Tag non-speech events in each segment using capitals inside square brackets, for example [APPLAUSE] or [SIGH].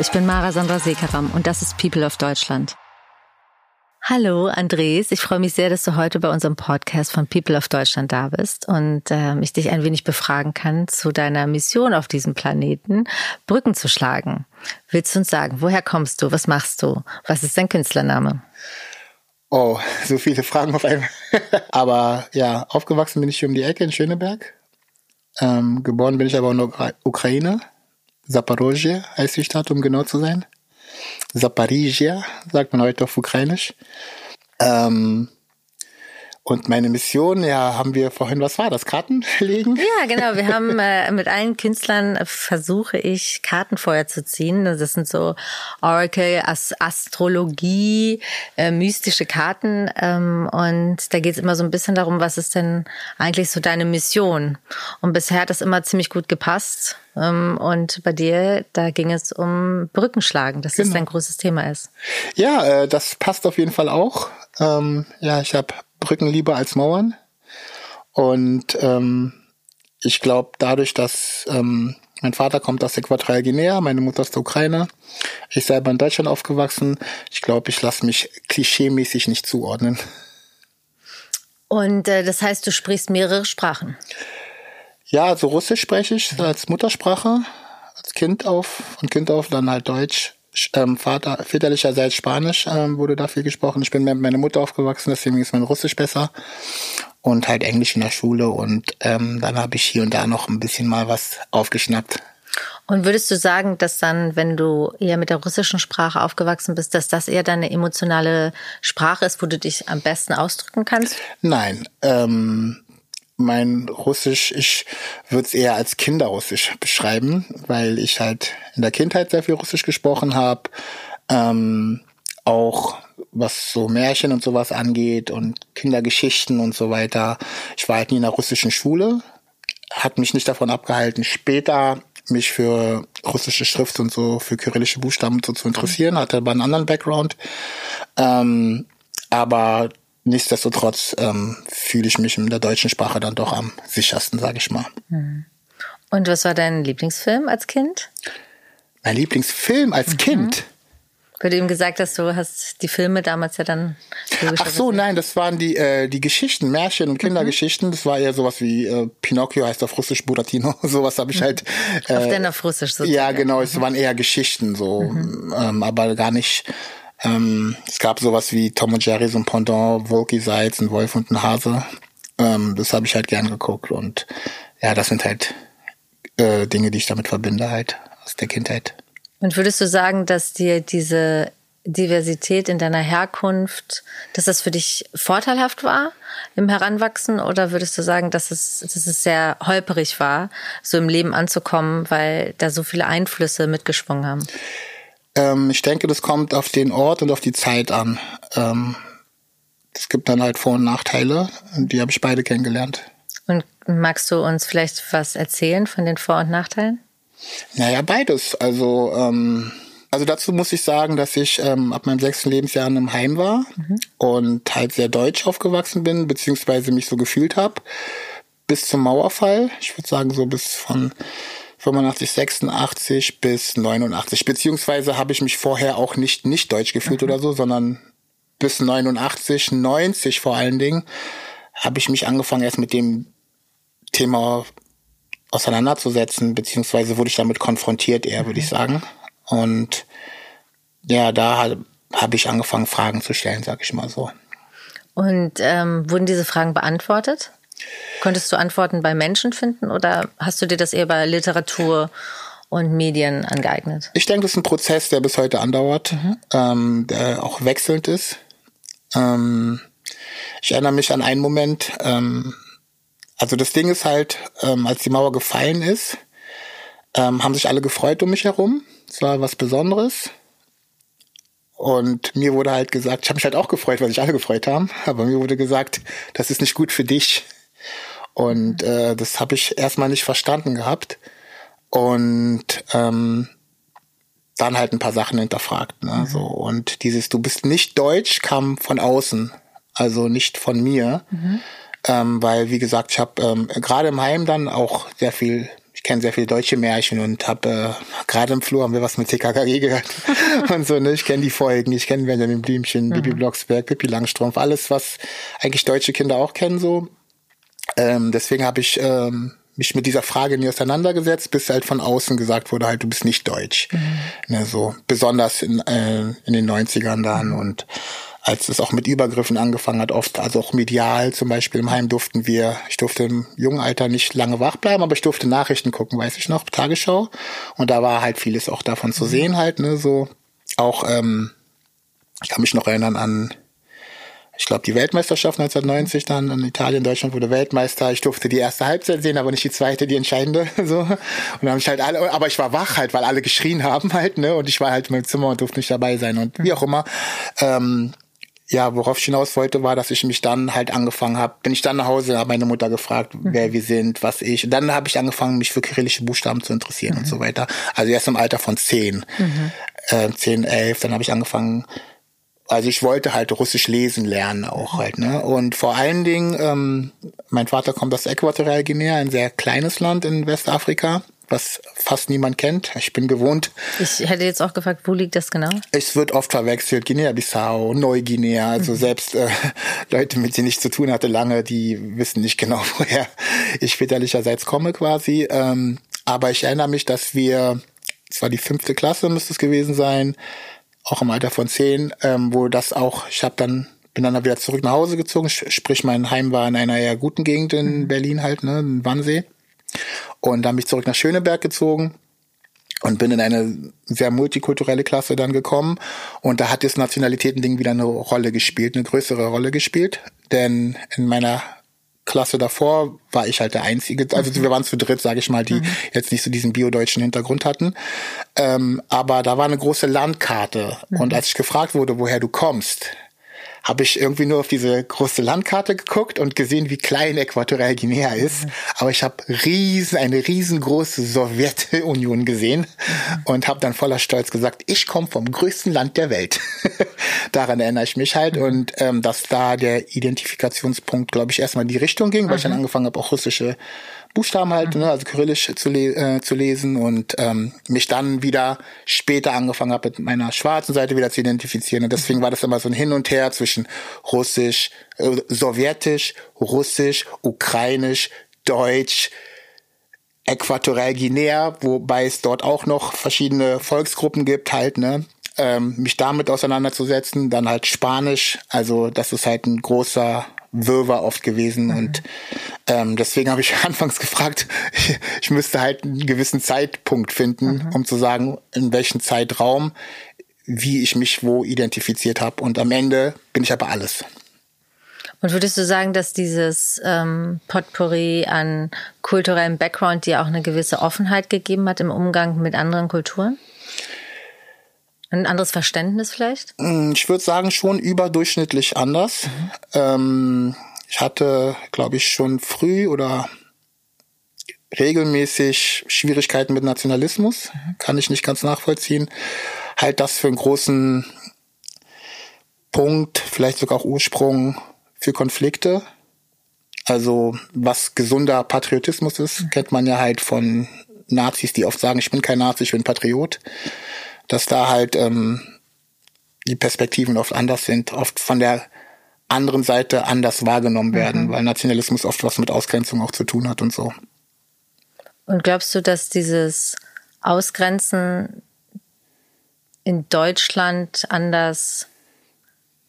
Ich bin Mara Sandra Sekaram und das ist People of Deutschland. Hallo Andres, ich freue mich sehr, dass du heute bei unserem Podcast von People of Deutschland da bist und äh, ich dich ein wenig befragen kann zu deiner Mission auf diesem Planeten, Brücken zu schlagen. Willst du uns sagen, woher kommst du, was machst du, was ist dein Künstlername? Oh, so viele Fragen auf einmal. [LAUGHS] aber ja, aufgewachsen bin ich hier um die Ecke in Schöneberg. Ähm, geboren bin ich aber in der Ukraine. Zaporozhye heißt die Stadt, um genau zu sein. Zaparizhia, sagt man heute auf Ukrainisch. Ähm, und meine Mission, ja, haben wir vorhin, was war das, Karten [LAUGHS] legen? Ja, genau. Wir haben äh, mit allen Künstlern äh, versuche ich Karten vorher zu ziehen. Das sind so Oracle, As Astrologie, äh, mystische Karten. Ähm, und da geht es immer so ein bisschen darum, was ist denn eigentlich so deine Mission? Und bisher hat das immer ziemlich gut gepasst. Ähm, und bei dir, da ging es um Brückenschlagen, dass genau. das dein großes Thema ist. Ja, äh, das passt auf jeden Fall auch. Ähm, ja, ich habe Brücken lieber als Mauern. Und ähm, ich glaube, dadurch, dass ähm, mein Vater kommt aus Äquatorial Guinea, meine Mutter aus der Ukraine, ich selber in Deutschland aufgewachsen, ich glaube, ich lasse mich klischeemäßig nicht zuordnen. Und äh, das heißt, du sprichst mehrere Sprachen? Ja, also Russisch spreche ich als Muttersprache, als Kind auf, von Kind auf, dann halt Deutsch, ähm, Vater, väterlicherseits Spanisch ähm, wurde dafür gesprochen. Ich bin mit meiner Mutter aufgewachsen, deswegen ist mein Russisch besser. Und halt Englisch in der Schule. Und ähm, dann habe ich hier und da noch ein bisschen mal was aufgeschnappt. Und würdest du sagen, dass dann, wenn du eher mit der russischen Sprache aufgewachsen bist, dass das eher deine emotionale Sprache ist, wo du dich am besten ausdrücken kannst? Nein. Ähm, mein Russisch, ich würde es eher als Kinderrussisch beschreiben, weil ich halt in der Kindheit sehr viel Russisch gesprochen habe. Ähm, auch was so Märchen und sowas angeht und Kindergeschichten und so weiter. Ich war halt nie in der russischen Schule, hat mich nicht davon abgehalten, später mich für russische Schrift und so, für kyrillische Buchstaben so zu interessieren, hatte aber einen anderen Background. Ähm, aber nichtsdestotrotz ähm, fühle ich mich in der deutschen Sprache dann doch am sichersten, sage ich mal. Hm. Und was war dein Lieblingsfilm als Kind? Mein Lieblingsfilm als mhm. Kind? Du ihm gesagt hast, du hast die Filme damals ja dann. Ach so, nein, das waren die äh, die Geschichten, Märchen und Kindergeschichten. Mhm. Das war eher sowas wie äh, Pinocchio heißt auf Russisch Buratino. [LAUGHS] sowas habe ich mhm. halt. Äh, auf denn auf Russisch sozusagen. Ja, genau. Es waren eher Geschichten so, mhm. ähm, aber gar nicht ähm, es gab sowas wie Tom und Jerry, so ein Pendant, Wolky Seitz, ein Wolf und ein Hase. Ähm, das habe ich halt gern geguckt und ja, das sind halt äh, Dinge, die ich damit verbinde halt aus der Kindheit. Und würdest du sagen, dass dir diese Diversität in deiner Herkunft, dass das für dich vorteilhaft war im Heranwachsen oder würdest du sagen, dass es, dass es sehr holperig war, so im Leben anzukommen, weil da so viele Einflüsse mitgeschwungen haben? Ähm, ich denke, das kommt auf den Ort und auf die Zeit an. Ähm, es gibt dann halt Vor- und Nachteile und die habe ich beide kennengelernt. Und magst du uns vielleicht was erzählen von den Vor- und Nachteilen? Naja, beides. Also, ähm, also dazu muss ich sagen, dass ich ähm, ab meinem sechsten Lebensjahr in einem Heim war mhm. und halt sehr deutsch aufgewachsen bin, beziehungsweise mich so gefühlt habe. Bis zum Mauerfall. Ich würde sagen, so bis von 85, 86 bis 89. Beziehungsweise habe ich mich vorher auch nicht nicht deutsch gefühlt mhm. oder so, sondern bis 89, 90 vor allen Dingen, habe ich mich angefangen erst mit dem Thema auseinanderzusetzen, beziehungsweise wurde ich damit konfrontiert, eher würde ich mhm. sagen. Und ja, da habe ich angefangen, Fragen zu stellen, sag ich mal so. Und ähm, wurden diese Fragen beantwortet? Konntest du Antworten bei Menschen finden oder hast du dir das eher bei Literatur und Medien angeeignet? Ich denke, das ist ein Prozess, der bis heute andauert, mhm. ähm, der auch wechselnd ist. Ähm, ich erinnere mich an einen Moment, ähm, also das Ding ist halt, ähm, als die Mauer gefallen ist, ähm, haben sich alle gefreut um mich herum. Es war was Besonderes. Und mir wurde halt gesagt, ich habe mich halt auch gefreut, weil sich alle gefreut haben, [LAUGHS] aber mir wurde gesagt, das ist nicht gut für dich. Und äh, das habe ich erstmal nicht verstanden gehabt. Und ähm, dann halt ein paar Sachen hinterfragt. Ne? Mhm. So, und dieses Du bist nicht deutsch kam von außen, also nicht von mir. Mhm. Ähm, weil, wie gesagt, ich habe ähm, gerade im Heim dann auch sehr viel ich kenne sehr viele deutsche Märchen und habe äh, gerade im Flur haben wir was mit TKKG gehört [LAUGHS] und so. Ne? Ich kenne die Folgen, ich kenne Benjamin Blümchen, mhm. Bibi Blocksberg, Pippi Langstrumpf, alles was eigentlich deutsche Kinder auch kennen so. Ähm, deswegen habe ich ähm, mich mit dieser Frage nie auseinandergesetzt, bis halt von außen gesagt wurde, halt du bist nicht deutsch. Mhm. Ne, so besonders in, äh, in den 90ern dann mhm. und als es auch mit Übergriffen angefangen hat, oft, also auch medial zum Beispiel im Heim durften wir, ich durfte im jungen Alter nicht lange wach bleiben, aber ich durfte Nachrichten gucken, weiß ich noch, Tagesschau. Und da war halt vieles auch davon zu mhm. sehen halt, ne, so auch, ähm, ich kann mich noch erinnern an, ich glaube, die Weltmeisterschaft 1990 dann in Italien, Deutschland wurde Weltmeister. Ich durfte die erste Halbzeit sehen, aber nicht die zweite, die entscheidende. [LAUGHS] So. Und dann habe ich halt alle, aber ich war wach halt, weil alle geschrien haben halt, ne? Und ich war halt in meinem Zimmer und durfte nicht dabei sein. Und wie auch immer. Ähm, ja, worauf ich hinaus wollte, war, dass ich mich dann halt angefangen habe, bin ich dann nach Hause, habe meine Mutter gefragt, mhm. wer wir sind, was ich. Und dann habe ich angefangen, mich für kyrillische Buchstaben zu interessieren mhm. und so weiter. Also erst im Alter von zehn, mhm. äh, zehn, elf, dann habe ich angefangen. Also ich wollte halt Russisch lesen lernen auch halt, ne? Und vor allen Dingen, ähm, mein Vater kommt aus Äquatorialguinea, ein sehr kleines Land in Westafrika was fast niemand kennt. Ich bin gewohnt. Ich hätte jetzt auch gefragt, wo liegt das genau? Es wird oft verwechselt. Guinea-Bissau, Neuguinea. Also mhm. selbst äh, [LAUGHS] Leute, mit denen ich zu tun hatte lange, die wissen nicht genau, [LAUGHS] woher ich väterlicherseits komme quasi. Ähm, aber ich erinnere mich, dass wir, es war die fünfte Klasse, müsste es gewesen sein, auch im Alter von zehn, ähm, wo das auch, ich habe dann bin dann wieder zurück nach Hause gezogen, sprich mein Heim war in einer eher guten Gegend in mhm. Berlin halt, ne, in Wannsee. Und dann bin ich zurück nach Schöneberg gezogen und bin in eine sehr multikulturelle Klasse dann gekommen. Und da hat das Nationalitäten-Ding wieder eine Rolle gespielt, eine größere Rolle gespielt. Denn in meiner Klasse davor war ich halt der Einzige, also mhm. wir waren zu dritt, sage ich mal, die mhm. jetzt nicht so diesen biodeutschen Hintergrund hatten. Ähm, aber da war eine große Landkarte. Mhm. Und als ich gefragt wurde, woher du kommst, habe ich irgendwie nur auf diese große Landkarte geguckt und gesehen, wie klein Äquatorialguinea ist. Mhm. Aber ich habe riesen, eine riesengroße Sowjetunion gesehen mhm. und habe dann voller Stolz gesagt, ich komme vom größten Land der Welt. [LAUGHS] Daran erinnere ich mich halt mhm. und ähm, dass da der Identifikationspunkt, glaube ich, erstmal in die Richtung ging, weil ich dann angefangen habe, auch russische Buchstaben halt, mhm. ne, also Kyrillisch zu, le äh, zu lesen und ähm, mich dann wieder später angefangen habe, mit meiner schwarzen Seite wieder zu identifizieren. Und deswegen war das immer so ein Hin und Her zwischen Russisch, äh, Sowjetisch, Russisch, Ukrainisch, Deutsch, Äquatorial Guinea, wobei es dort auch noch verschiedene Volksgruppen gibt, halt, ne? Ähm, mich damit auseinanderzusetzen, dann halt Spanisch, also das ist halt ein großer Wirrwarr oft gewesen. Mhm. Und ähm, deswegen habe ich [LAUGHS] anfangs gefragt, ich, ich, müsste halt einen gewissen Zeitpunkt finden, mhm. um zu sagen, in welchem Zeitraum, wie ich mich wo identifiziert habe. Und am Ende bin ich aber alles. Und würdest du sagen, dass dieses ähm, Potpourri an kulturellem Background dir auch eine gewisse Offenheit gegeben hat im Umgang mit anderen Kulturen? Ein anderes Verständnis vielleicht? Mm, ich würde sagen, schon überdurchschnittlich anders. Mhm. Ähm, ich hatte, glaube ich, schon früh oder regelmäßig Schwierigkeiten mit Nationalismus. Mhm. Kann ich nicht ganz nachvollziehen. Halt das für einen großen Punkt, vielleicht sogar auch Ursprung für Konflikte. Also was gesunder Patriotismus ist, mhm. kennt man ja halt von Nazis, die oft sagen, ich bin kein Nazi, ich bin Patriot dass da halt ähm, die Perspektiven oft anders sind, oft von der anderen Seite anders wahrgenommen werden, mhm. weil Nationalismus oft was mit Ausgrenzung auch zu tun hat und so. Und glaubst du, dass dieses Ausgrenzen in Deutschland anders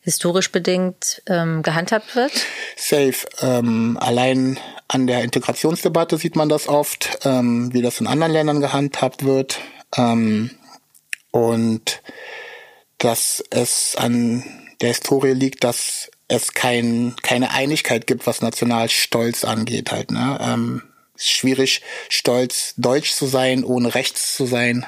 historisch bedingt ähm, gehandhabt wird? Safe. Ähm, allein an der Integrationsdebatte sieht man das oft, ähm, wie das in anderen Ländern gehandhabt wird. Ähm, und dass es an der Historie liegt, dass es kein, keine Einigkeit gibt, was Nationalstolz angeht halt. Ne? Ähm, ist schwierig, stolz deutsch zu sein, ohne rechts zu sein.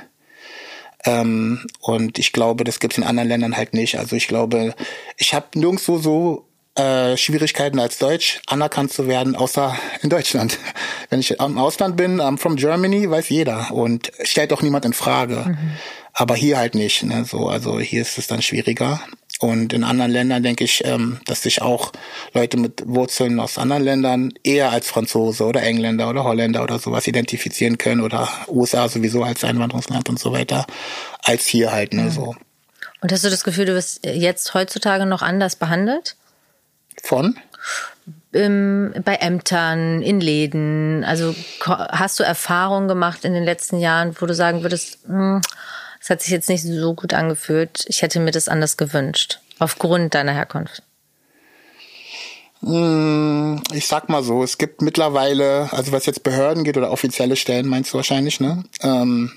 Ähm, und ich glaube, das gibt es in anderen Ländern halt nicht. Also ich glaube, ich habe nirgendwo so äh, Schwierigkeiten als Deutsch anerkannt zu werden, außer in Deutschland. [LAUGHS] Wenn ich im Ausland bin, I'm from Germany, weiß jeder und stellt auch niemand in Frage. Mhm. Aber hier halt nicht. Ne? So, also hier ist es dann schwieriger. Und in anderen Ländern denke ich, ähm, dass sich auch Leute mit Wurzeln aus anderen Ländern eher als Franzose oder Engländer oder Holländer oder sowas identifizieren können oder USA sowieso als Einwanderungsland und so weiter, als hier halt, ne, so. Und hast du das Gefühl, du wirst jetzt heutzutage noch anders behandelt? Von? Ähm, bei Ämtern, in Läden. Also hast du Erfahrungen gemacht in den letzten Jahren, wo du sagen würdest, hm, es hat sich jetzt nicht so gut angefühlt. Ich hätte mir das anders gewünscht. Aufgrund deiner Herkunft. Hm, ich sag mal so, es gibt mittlerweile, also was jetzt Behörden geht oder offizielle Stellen, meinst du wahrscheinlich, ne? Ähm,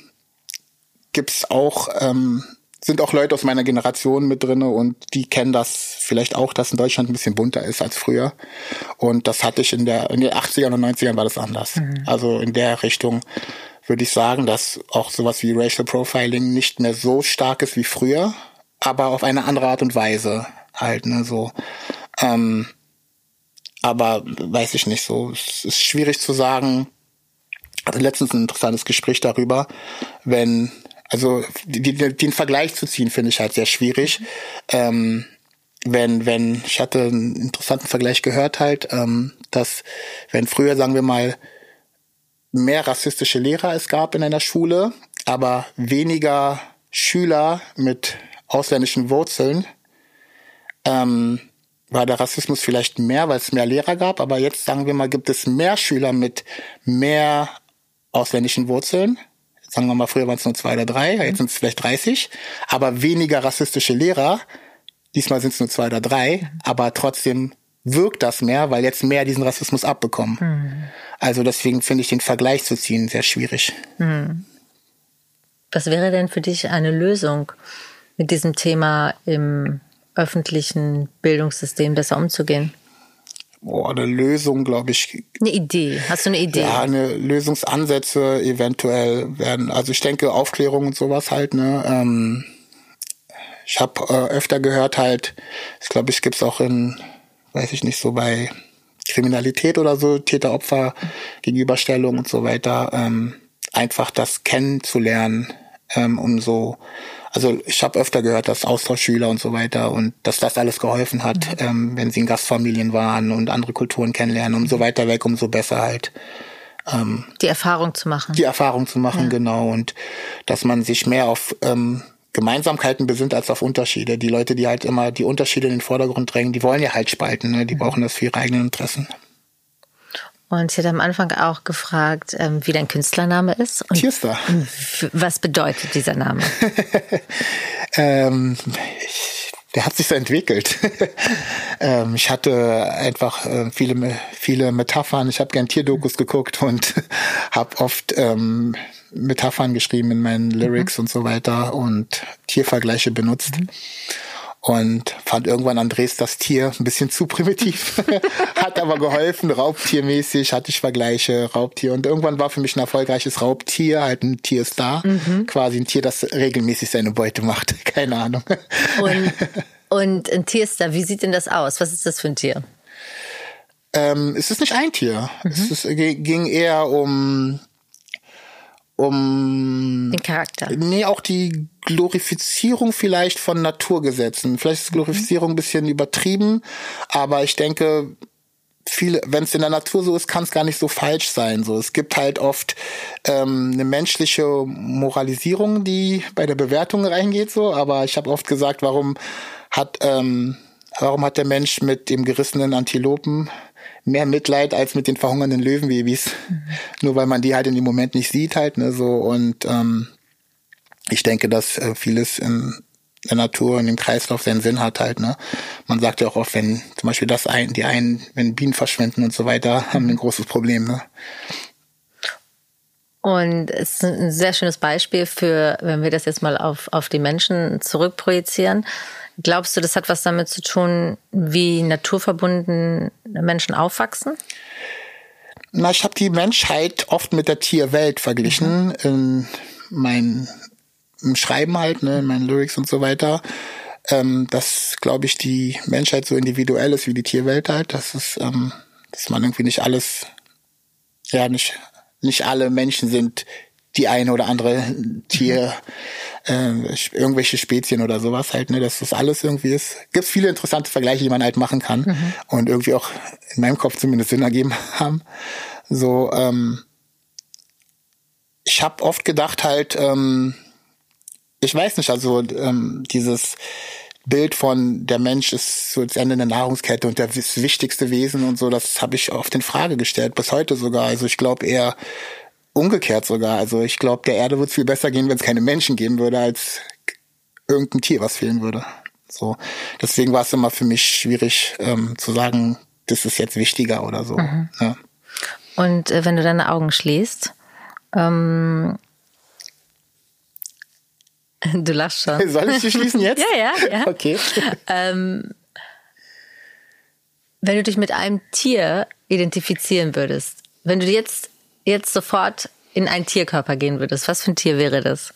gibt's auch, ähm, sind auch Leute aus meiner Generation mit drinne und die kennen das vielleicht auch, dass in Deutschland ein bisschen bunter ist als früher. Und das hatte ich in der, in den 80ern und 90ern war das anders. Mhm. Also in der Richtung würde ich sagen, dass auch sowas wie Racial Profiling nicht mehr so stark ist wie früher, aber auf eine andere Art und Weise halt, ne, so. Ähm, aber weiß ich nicht so. Es ist schwierig zu sagen. Also letztens ein interessantes Gespräch darüber, wenn, also die, die, den Vergleich zu ziehen, finde ich halt sehr schwierig. Ähm, wenn, wenn, ich hatte einen interessanten Vergleich gehört halt, ähm, dass wenn früher, sagen wir mal, mehr rassistische Lehrer es gab in einer Schule, aber weniger Schüler mit ausländischen Wurzeln, ähm, war der Rassismus vielleicht mehr, weil es mehr Lehrer gab, aber jetzt sagen wir mal, gibt es mehr Schüler mit mehr ausländischen Wurzeln. Sagen wir mal, früher waren es nur zwei oder drei, jetzt sind es vielleicht 30, aber weniger rassistische Lehrer. Diesmal sind es nur zwei oder drei, aber trotzdem wirkt das mehr, weil jetzt mehr diesen Rassismus abbekommen. Mhm. Also deswegen finde ich den Vergleich zu ziehen sehr schwierig. Mhm. Was wäre denn für dich eine Lösung, mit diesem Thema im öffentlichen Bildungssystem besser umzugehen? Boah, eine Lösung, glaube ich. Eine Idee. Hast du eine Idee? Ja, eine Lösungsansätze eventuell werden. Also ich denke Aufklärung und sowas halt. Ne. Ähm, ich habe äh, öfter gehört halt. Ich glaube, ich gibt's auch in weiß ich nicht, so bei Kriminalität oder so, Täter-Opfer, Gegenüberstellung und so weiter, ähm, einfach das kennenzulernen, ähm, um so, also ich habe öfter gehört, dass Austauschschüler und so weiter und dass das alles geholfen hat, mhm. ähm, wenn sie in Gastfamilien waren und andere Kulturen kennenlernen, umso weiter weg, umso besser halt. Ähm, die Erfahrung zu machen. Die Erfahrung zu machen, ja. genau. Und dass man sich mehr auf ähm, Gemeinsamkeiten besinnt als auf Unterschiede. Die Leute, die halt immer die Unterschiede in den Vordergrund drängen, die wollen ja halt spalten, ne? die mhm. brauchen das für ihre eigenen Interessen. Und ich hatte am Anfang auch gefragt, ähm, wie dein Künstlername ist. Und Tierster. Was bedeutet dieser Name? [LAUGHS] ähm, ich, der hat sich so entwickelt. [LAUGHS] ähm, ich hatte einfach äh, viele, viele Metaphern. Ich habe gern Tierdokus geguckt und [LAUGHS] habe oft ähm, Metaphern geschrieben in meinen Lyrics mhm. und so weiter und Tiervergleiche benutzt. Mhm. Und fand irgendwann Andres das Tier ein bisschen zu primitiv. [LAUGHS] Hat aber geholfen, raubtiermäßig hatte ich Vergleiche, Raubtier. Und irgendwann war für mich ein erfolgreiches Raubtier, halt ein Tier ist da. Mhm. Quasi ein Tier, das regelmäßig seine Beute macht. [LAUGHS] Keine Ahnung. Und, [LAUGHS] und ein Tier ist da, wie sieht denn das aus? Was ist das für ein Tier? Ähm, es ist nicht ein Tier. Mhm. Es ist, ging eher um um den Charakter. Nee, auch die Glorifizierung vielleicht von Naturgesetzen. Vielleicht ist Glorifizierung ein bisschen übertrieben, aber ich denke, viel, wenn es in der Natur so ist, kann es gar nicht so falsch sein. So, es gibt halt oft ähm, eine menschliche Moralisierung, die bei der Bewertung reingeht. So, aber ich habe oft gesagt, warum hat ähm, warum hat der Mensch mit dem gerissenen Antilopen mehr Mitleid als mit den verhungernden Löwenbabys. Mhm. Nur weil man die halt in dem Moment nicht sieht halt, ne, so. Und ähm, ich denke, dass äh, vieles in der Natur und im Kreislauf seinen Sinn hat halt, ne. Man sagt ja auch oft, wenn zum Beispiel das ein, die einen, wenn Bienen verschwinden und so weiter, [LAUGHS] haben ein großes Problem, ne. Und es ist ein sehr schönes Beispiel für, wenn wir das jetzt mal auf, auf die Menschen zurückprojizieren. Glaubst du, das hat was damit zu tun, wie naturverbunden Menschen aufwachsen? Na, ich habe die Menschheit oft mit der Tierwelt verglichen. Mhm. In mein, Im Schreiben halt, ne, in meinen Lyrics und so weiter. Ähm, dass, glaube ich, die Menschheit so individuell ist wie die Tierwelt halt. Das ist, ähm, dass man irgendwie nicht alles, ja, nicht, nicht alle Menschen sind die eine oder andere Tier. Äh, irgendwelche Spezien oder sowas halt, ne, dass das alles irgendwie ist. Gibt viele interessante Vergleiche, die man halt machen kann mhm. und irgendwie auch in meinem Kopf zumindest Sinn ergeben [LAUGHS] haben. So, ähm, ich habe oft gedacht halt, ähm, ich weiß nicht, also ähm, dieses Bild von der Mensch ist so das Ende der Nahrungskette und das wichtigste Wesen und so, das habe ich oft in Frage gestellt, bis heute sogar. Also ich glaube eher umgekehrt sogar. Also ich glaube, der Erde wird es viel besser gehen, wenn es keine Menschen geben würde, als irgendein Tier, was fehlen würde. So, deswegen war es immer für mich schwierig ähm, zu sagen, das ist jetzt wichtiger oder so. Mhm. Ja. Und äh, wenn du deine Augen schließt, ähm, [LAUGHS] Du lachst schon. [LAUGHS] Soll ich sie schließen jetzt? [LAUGHS] ja, ja, ja. Okay. Ähm, wenn du dich mit einem Tier identifizieren würdest, wenn du jetzt, jetzt sofort in einen Tierkörper gehen würdest, was für ein Tier wäre das?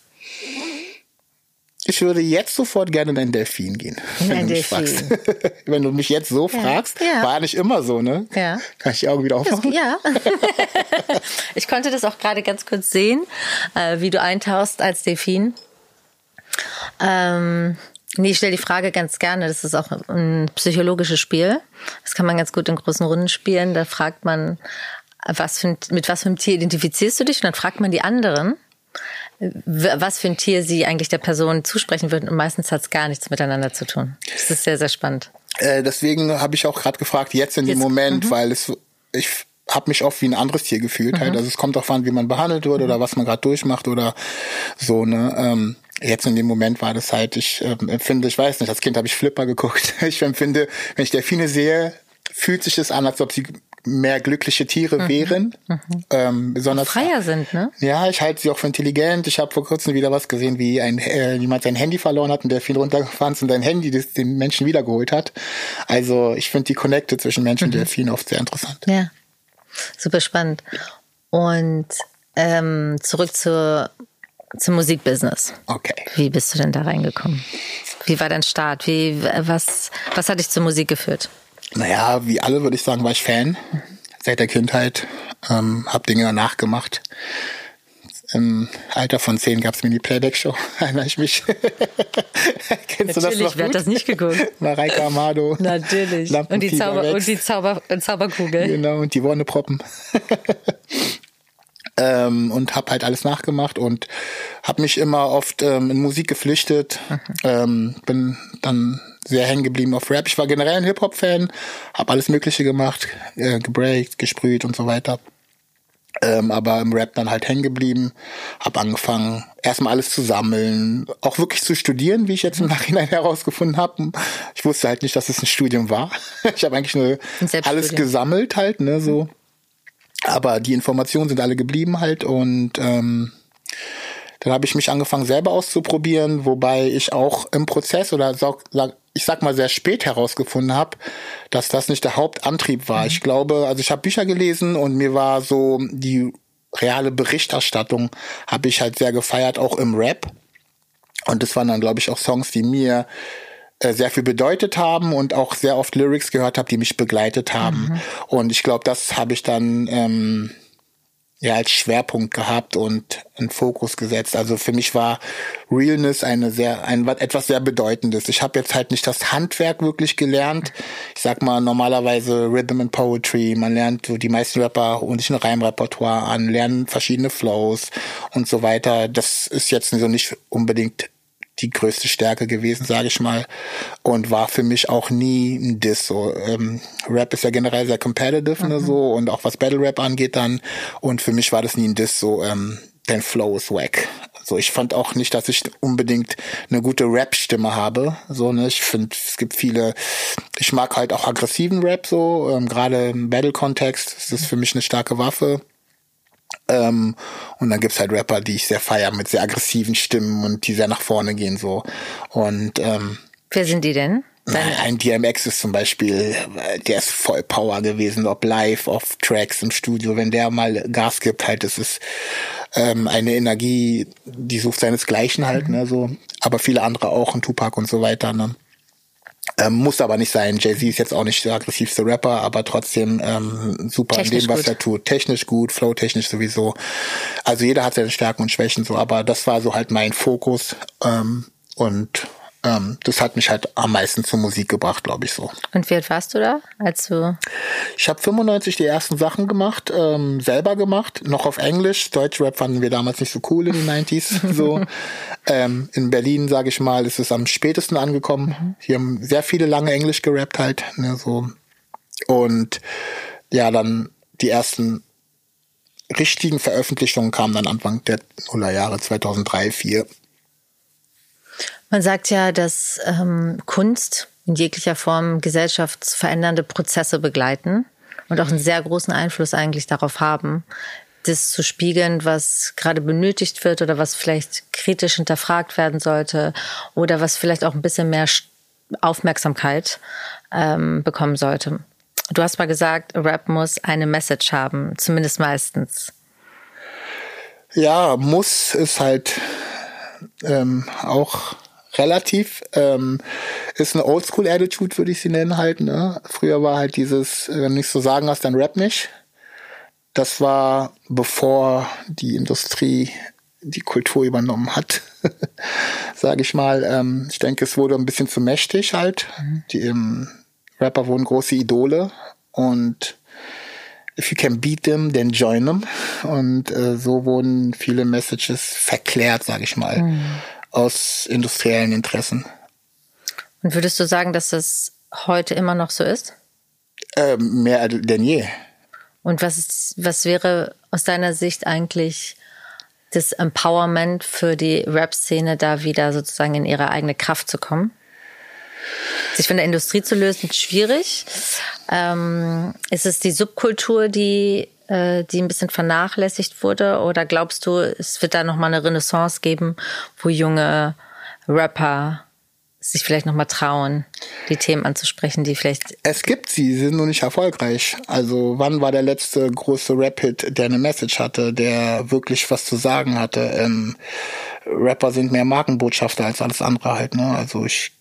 Ich würde jetzt sofort gerne in einen Delfin gehen. In einen Delfin. [LAUGHS] wenn du mich jetzt so ja. fragst, ja. war nicht immer so, ne? Ja. Kann ich die Augen wieder aufmachen? Ja. [LAUGHS] [LAUGHS] ich konnte das auch gerade ganz kurz sehen, äh, wie du eintauchst als Delfin. Ähm, nee, ich stelle die Frage ganz gerne. Das ist auch ein psychologisches Spiel. Das kann man ganz gut in großen Runden spielen. Da fragt man, was für ein, mit was für einem Tier identifizierst du dich? Und dann fragt man die anderen, was für ein Tier sie eigentlich der Person zusprechen würden. Und meistens hat es gar nichts miteinander zu tun. Das ist sehr, sehr spannend. Äh, deswegen habe ich auch gerade gefragt, jetzt in dem Moment, mhm. weil es, ich habe mich oft wie ein anderes Tier gefühlt. Halt. Mhm. Halt. Also es kommt auch an, wie man behandelt wird oder was man gerade durchmacht oder so. Ne. Ähm, Jetzt in dem Moment war das halt, ich äh, empfinde, ich weiß nicht, als Kind habe ich Flipper geguckt. [LAUGHS] Ich empfinde, wenn ich Delfine sehe, fühlt sich das an, als ob sie mehr glückliche Tiere mhm. wären. Mhm. Ähm, besonders freier sind, ne? Ja, ich halte sie auch für intelligent. Ich habe vor kurzem wieder was gesehen, wie ein äh, jemand sein Handy verloren hat und der viel runtergefahren [LAUGHS] ist und sein Handy das den Menschen wiedergeholt hat. Also ich finde die Connecte zwischen Menschen mhm. und Delfinen oft sehr interessant. Ja, super spannend. Und ähm, zurück zur zum Musikbusiness. Okay. Wie bist du denn da reingekommen? Wie war dein Start? Wie, was, was hat dich zur Musik geführt? Naja, wie alle würde ich sagen, war ich Fan. Seit der Kindheit. Ähm, hab Dinge danach gemacht. Im Alter von zehn gab es mir die Playback-Show. [LAUGHS] Erinnere ich mich. [LAUGHS] Kennst Natürlich, du das noch? Wer hat das nicht geguckt? Mareike Amado. Natürlich. Und die, Zauber, und die Zauber, Zauberkugel. Genau, und die Wonneproppen [LAUGHS] ähm, und habe halt alles nachgemacht und habe mich immer oft ähm, in Musik geflüchtet. Mhm. Ähm, bin dann sehr hängen geblieben auf Rap. Ich war generell ein Hip-Hop-Fan, habe alles Mögliche gemacht, äh, gebreakt, gesprüht und so weiter. Ähm, aber im Rap dann halt hängen geblieben, habe angefangen, erstmal alles zu sammeln, auch wirklich zu studieren, wie ich jetzt im mhm. Nachhinein [LAUGHS] herausgefunden habe. Ich wusste halt nicht, dass es ein Studium war. [LAUGHS] ich habe eigentlich nur alles gesammelt halt, ne, so. Aber die Informationen sind alle geblieben halt und ähm, dann habe ich mich angefangen selber auszuprobieren, wobei ich auch im Prozess oder sag, ich sag mal sehr spät herausgefunden habe, dass das nicht der Hauptantrieb war. Mhm. Ich glaube, also ich habe Bücher gelesen und mir war so die reale Berichterstattung habe ich halt sehr gefeiert, auch im Rap. Und das waren dann, glaube ich, auch Songs, die mir äh, sehr viel bedeutet haben und auch sehr oft Lyrics gehört habe, die mich begleitet haben. Mhm. Und ich glaube, das habe ich dann ähm, ja als Schwerpunkt gehabt und einen Fokus gesetzt. Also für mich war Realness eine sehr ein etwas sehr bedeutendes. Ich habe jetzt halt nicht das Handwerk wirklich gelernt. Ich sag mal normalerweise Rhythm and Poetry. Man lernt so die meisten Rapper und sich ein Reimrepertoire an, lernen verschiedene Flows und so weiter. Das ist jetzt so nicht unbedingt die größte Stärke gewesen, sage ich mal. Und war für mich auch nie ein Diss. So, ähm, Rap ist ja generell sehr competitive, ne, mhm. ne, so, und auch was Battle Rap angeht dann. Und für mich war das nie ein Diss, so, ähm, dein Flow ist wack. So, ich fand auch nicht, dass ich unbedingt eine gute Rap-Stimme habe. So, ne, ich finde, es gibt viele, ich mag halt auch aggressiven Rap so, ähm, gerade im Battle-Kontext ist das für mich eine starke Waffe. Ähm, und dann gibt's halt Rapper, die ich sehr feier mit sehr aggressiven Stimmen und die sehr nach vorne gehen so. Und ähm, wer sind die denn? Deine ein DMX ist zum Beispiel, der ist voll Power gewesen, ob live, auf Tracks im Studio. Wenn der mal Gas gibt, halt, das ist ähm, eine Energie, die sucht seinesgleichen halt, mhm. ne, so. Aber viele andere auch, und Tupac und so weiter, ne. Ähm, muss aber nicht sein. Jay-Z ist jetzt auch nicht der aggressivste Rapper, aber trotzdem ähm, super Technisch in dem, was gut. er tut. Technisch gut, flow-technisch sowieso. Also jeder hat seine Stärken und Schwächen so, aber das war so halt mein Fokus. Ähm, und ähm, das hat mich halt am meisten zur Musik gebracht, glaube ich so. Und wie alt warst du da, als du? Ich habe 95 die ersten Sachen gemacht, ähm, selber gemacht, noch auf Englisch. Deutschrap fanden wir damals nicht so cool in den 90s. [LAUGHS] so. ähm, in Berlin, sage ich mal, ist es am spätesten angekommen. Mhm. Hier haben sehr viele lange Englisch gerappt halt. Ne, so. Und ja, dann die ersten richtigen Veröffentlichungen kamen dann Anfang der Nullerjahre 2003, 2004. Man sagt ja, dass ähm, Kunst in jeglicher Form gesellschaftsverändernde Prozesse begleiten und auch einen sehr großen Einfluss eigentlich darauf haben, das zu spiegeln, was gerade benötigt wird oder was vielleicht kritisch hinterfragt werden sollte oder was vielleicht auch ein bisschen mehr Aufmerksamkeit ähm, bekommen sollte. Du hast mal gesagt, Rap muss eine Message haben, zumindest meistens. Ja, muss ist halt ähm, auch relativ. Ähm, ist eine Oldschool-Attitude, würde ich sie nennen halt. Ne? Früher war halt dieses, wenn du nicht so sagen hast, dann rap nicht. Das war bevor die Industrie die Kultur übernommen hat, [LAUGHS] sage ich mal. Ähm, ich denke, es wurde ein bisschen zu mächtig halt. Mhm. Die ähm, Rapper wurden große Idole und if you can beat them, then join them. Und äh, so wurden viele Messages verklärt, sage ich mal. Mhm aus industriellen Interessen. Und würdest du sagen, dass das heute immer noch so ist? Ähm, mehr denn je. Und was, ist, was wäre aus deiner Sicht eigentlich das Empowerment für die Rap-Szene, da wieder sozusagen in ihre eigene Kraft zu kommen? Sich von der Industrie zu lösen, schwierig. Ähm, ist es die Subkultur, die äh, die ein bisschen vernachlässigt wurde? Oder glaubst du, es wird da nochmal eine Renaissance geben, wo junge Rapper sich vielleicht nochmal trauen, die Themen anzusprechen, die vielleicht. Es gibt sie, sie sind nur nicht erfolgreich. Also wann war der letzte große Rap-Hit, der eine Message hatte, der wirklich was zu sagen hatte? Ähm, Rapper sind mehr Markenbotschafter als alles andere halt, ne? Also ich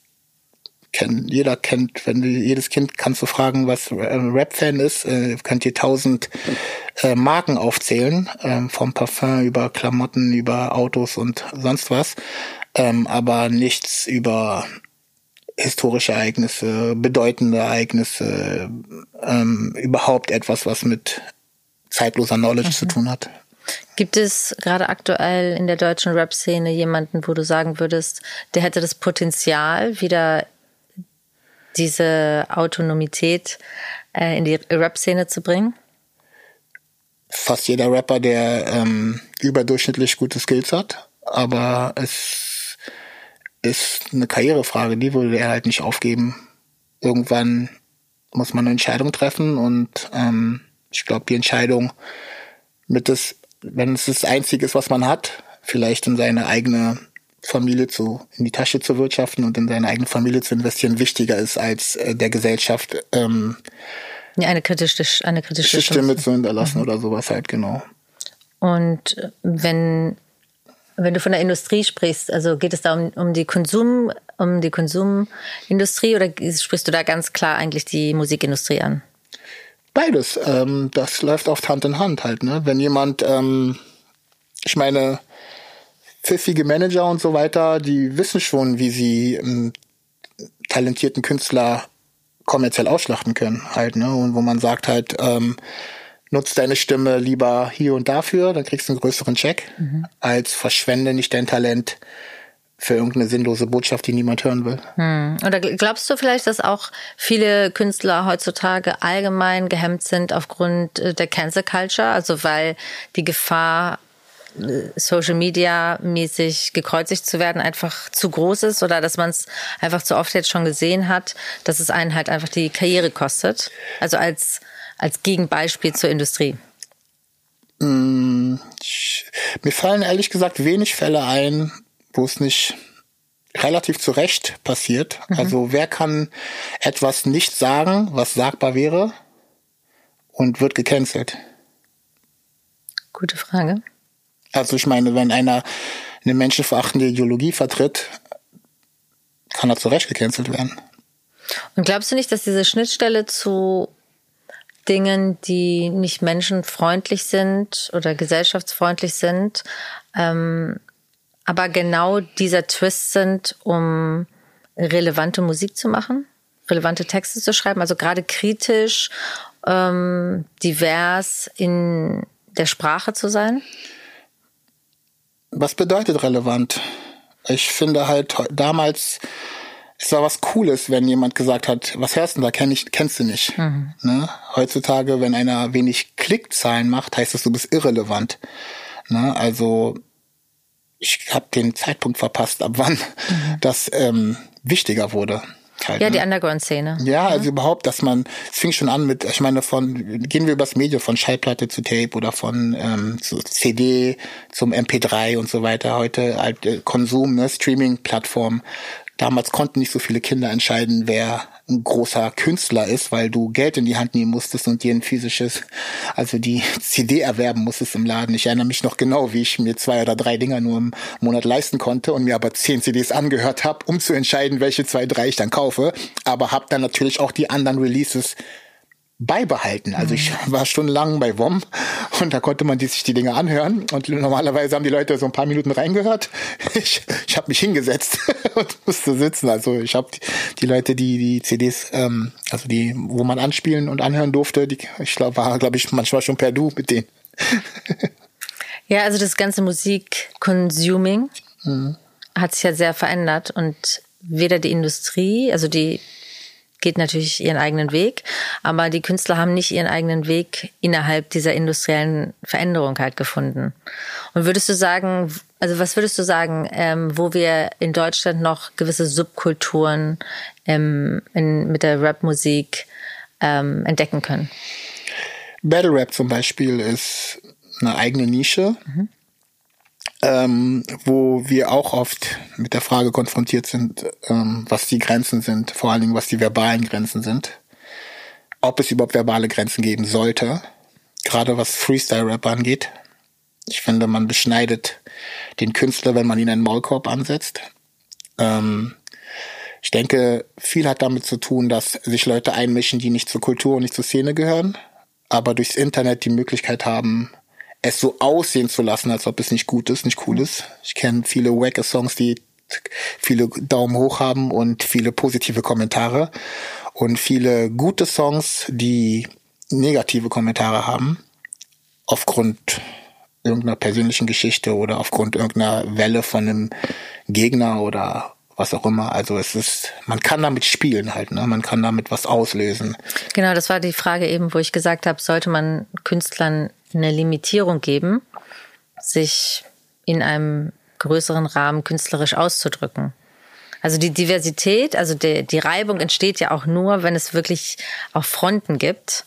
kenn, jeder kennt, wenn du, jedes Kind kannst du fragen, was ein Rap-Fan ist, äh, könnt ihr tausend äh, Marken aufzählen, äh, vom Parfum über Klamotten, über Autos und sonst was, ähm, aber nichts über historische Ereignisse, bedeutende Ereignisse, ähm, überhaupt etwas, was mit zeitloser Knowledge mhm. zu tun hat. Gibt es gerade aktuell in der deutschen Rap-Szene jemanden, wo du sagen würdest, der hätte das Potenzial, wieder diese Autonomität äh, in die Rap-Szene zu bringen? Fast jeder Rapper, der ähm, überdurchschnittlich gute Skills hat, aber es ist eine Karrierefrage, die würde er halt nicht aufgeben. Irgendwann muss man eine Entscheidung treffen und ähm, ich glaube, die Entscheidung mit das, wenn es das Einzige ist, was man hat, vielleicht in seine eigene Familie zu, in die Tasche zu wirtschaften und in seine eigene Familie zu investieren, wichtiger ist als äh, der Gesellschaft ähm, eine kritische, eine kritische Stimme zu hinterlassen mhm. oder sowas halt, genau. Und wenn, wenn du von der Industrie sprichst, also geht es da um, um die Konsum, um die Konsumindustrie oder sprichst du da ganz klar eigentlich die Musikindustrie an? Beides. Ähm, das läuft oft Hand in Hand halt, ne? Wenn jemand, ähm, ich meine, pfiffige Manager und so weiter, die wissen schon, wie sie ähm, talentierten Künstler kommerziell ausschlachten können halt, ne? Und wo man sagt halt, ähm, nutzt deine Stimme lieber hier und dafür, dann kriegst du einen größeren Check, mhm. als verschwende nicht dein Talent für irgendeine sinnlose Botschaft, die niemand hören will. Hm. Oder glaubst du vielleicht, dass auch viele Künstler heutzutage allgemein gehemmt sind aufgrund äh, der Cancel Culture? Also weil die Gefahr Social Media mäßig gekreuzigt zu werden einfach zu groß ist oder dass man es einfach zu oft jetzt schon gesehen hat, dass es einen halt einfach die Karriere kostet. Also als, als Gegenbeispiel zur Industrie. Mm, mir fallen ehrlich gesagt wenig Fälle ein, wo es nicht relativ zu Recht passiert. Mhm. Also wer kann etwas nicht sagen, was sagbar wäre und wird gecancelt? Gute Frage. Also ich meine, wenn einer eine menschenverachtende Ideologie vertritt, kann er zu Recht gecancelt werden. Und glaubst du nicht, dass diese Schnittstelle zu Dingen, die nicht menschenfreundlich sind oder gesellschaftsfreundlich sind, ähm, aber genau dieser Twist sind, um relevante Musik zu machen, relevante Texte zu schreiben, also gerade kritisch, ähm, divers in der Sprache zu sein? Was bedeutet relevant? Ich finde halt damals, es war was Cooles, wenn jemand gesagt hat, was hörst du da, kenn ich, kennst du nicht. Mhm. Ne? Heutzutage, wenn einer wenig Klickzahlen macht, heißt das, du bist irrelevant. Ne? Also ich habe den Zeitpunkt verpasst, ab wann mhm. das ähm, wichtiger wurde. Halt, ja, ne? die Underground-Szene. Ja, also ja. überhaupt, dass man, es fing schon an mit, ich meine, von, gehen wir übers Medium, von Schallplatte zu Tape oder von ähm, zu CD zum MP3 und so weiter. Heute halt äh, Konsum, ne, Streaming-Plattform. Damals konnten nicht so viele Kinder entscheiden, wer ein großer Künstler ist, weil du Geld in die Hand nehmen musstest und dir ein physisches, also die CD erwerben musstest im Laden. Ich erinnere mich noch genau, wie ich mir zwei oder drei Dinger nur im Monat leisten konnte und mir aber zehn CDs angehört habe, um zu entscheiden, welche zwei, drei ich dann kaufe. Aber habe dann natürlich auch die anderen Releases beibehalten. Also ich mhm. [LAUGHS] war stundenlang bei WOM und da konnte man sich die Dinge anhören und normalerweise haben die Leute so ein paar Minuten reingehört. [LAUGHS] Ich, ich habe mich hingesetzt [LAUGHS] und musste sitzen. Also ich habe die, Leute, die die CDs, ähm, also die, wo man anspielen und anhören durfte, die, ich glaube, war, glaube ich, manchmal schon per Du mit denen. Ja, also das ganze Musik-Consuming mhm. hat sich ja sehr verändert und weder die Industrie, also die geht natürlich ihren eigenen Weg, aber die Künstler haben nicht ihren eigenen Weg innerhalb dieser industriellen Veränderung halt gefunden. Und würdest du sagen, also was würdest du sagen, ähm, wo wir in Deutschland noch gewisse Subkulturen ähm, in, mit der Rapmusik ähm, entdecken können? Battle Rap zum Beispiel ist eine eigene Nische. Mhm ähm, wo wir auch oft mit der Frage konfrontiert sind, ähm, was die Grenzen sind, vor allen Dingen was die verbalen Grenzen sind, ob es überhaupt verbale Grenzen geben sollte, gerade was Freestyle-Rap angeht. Ich finde, man beschneidet den Künstler, wenn man ihn einen Maulkorb ansetzt. Ähm, ich denke, viel hat damit zu tun, dass sich Leute einmischen, die nicht zur Kultur und nicht zur Szene gehören, aber durchs Internet die Möglichkeit haben, es so aussehen zu lassen, als ob es nicht gut ist, nicht cool ist. Ich kenne viele wacke Songs, die viele Daumen hoch haben und viele positive Kommentare und viele gute Songs, die negative Kommentare haben aufgrund irgendeiner persönlichen Geschichte oder aufgrund irgendeiner Welle von einem Gegner oder was auch immer. Also es ist, man kann damit spielen halt, ne? Man kann damit was auslösen. Genau, das war die Frage eben, wo ich gesagt habe, sollte man Künstlern eine Limitierung geben, sich in einem größeren Rahmen künstlerisch auszudrücken. Also die Diversität, also die, die Reibung entsteht ja auch nur, wenn es wirklich auch Fronten gibt.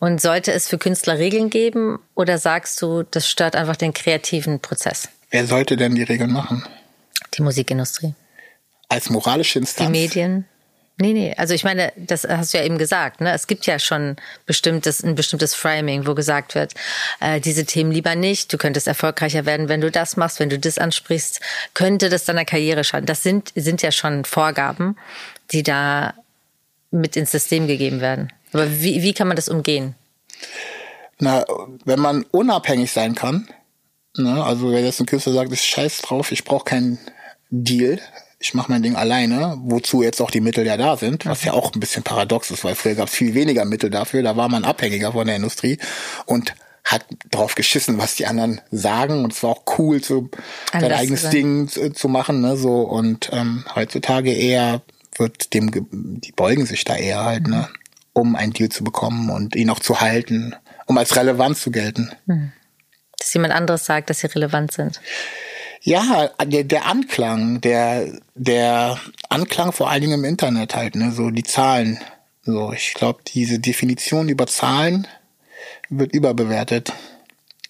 Und sollte es für Künstler Regeln geben oder sagst du, das stört einfach den kreativen Prozess? Wer sollte denn die Regeln machen? Die Musikindustrie. Als moralische Instanz? Die Medien. Nee, nee, also ich meine, das hast du ja eben gesagt, ne? Es gibt ja schon bestimmtes, ein bestimmtes Framing, wo gesagt wird, äh, diese Themen lieber nicht, du könntest erfolgreicher werden, wenn du das machst, wenn du das ansprichst, könnte das deiner Karriere schaden. Das sind, sind ja schon Vorgaben, die da mit ins System gegeben werden. Aber wie, wie kann man das umgehen? Na, wenn man unabhängig sein kann, ne, also wenn jetzt ein Künstler sagt, ich scheiß drauf, ich brauche keinen Deal, ich mache mein Ding alleine, wozu jetzt auch die Mittel ja da sind, was ja auch ein bisschen paradox ist, weil früher gab es viel weniger Mittel dafür, da war man abhängiger von der Industrie und hat drauf geschissen, was die anderen sagen und es war auch cool, zu, sein eigenes Ding zu, zu, machen, ne, so und ähm, heutzutage eher wird dem, die beugen sich da eher halt, ne, um einen Deal zu bekommen und ihn auch zu halten, um als relevant zu gelten. Hm. Dass jemand anderes sagt, dass sie relevant sind. Ja, der, der Anklang, der, der Anklang vor allen Dingen im Internet halt, ne, so die Zahlen. So, ich glaube, diese Definition über Zahlen wird überbewertet.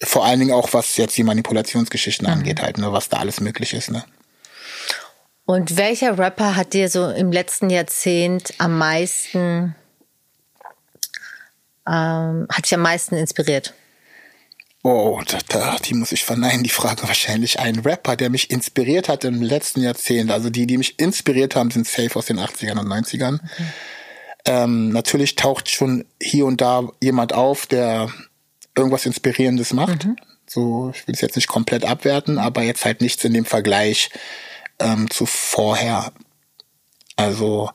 Vor allen Dingen auch, was jetzt die Manipulationsgeschichten mhm. angeht, halt, ne, was da alles möglich ist, ne. Und welcher Rapper hat dir so im letzten Jahrzehnt am meisten, ähm, hat dich am meisten inspiriert? Oh, da, da, die muss ich verneinen, die Frage wahrscheinlich. Ein Rapper, der mich inspiriert hat im letzten Jahrzehnt. Also die, die mich inspiriert haben, sind safe aus den 80ern und 90ern. Okay. Ähm, natürlich taucht schon hier und da jemand auf, der irgendwas Inspirierendes macht. Mhm. So, ich will es jetzt nicht komplett abwerten, aber jetzt halt nichts in dem Vergleich ähm, zu vorher. Also,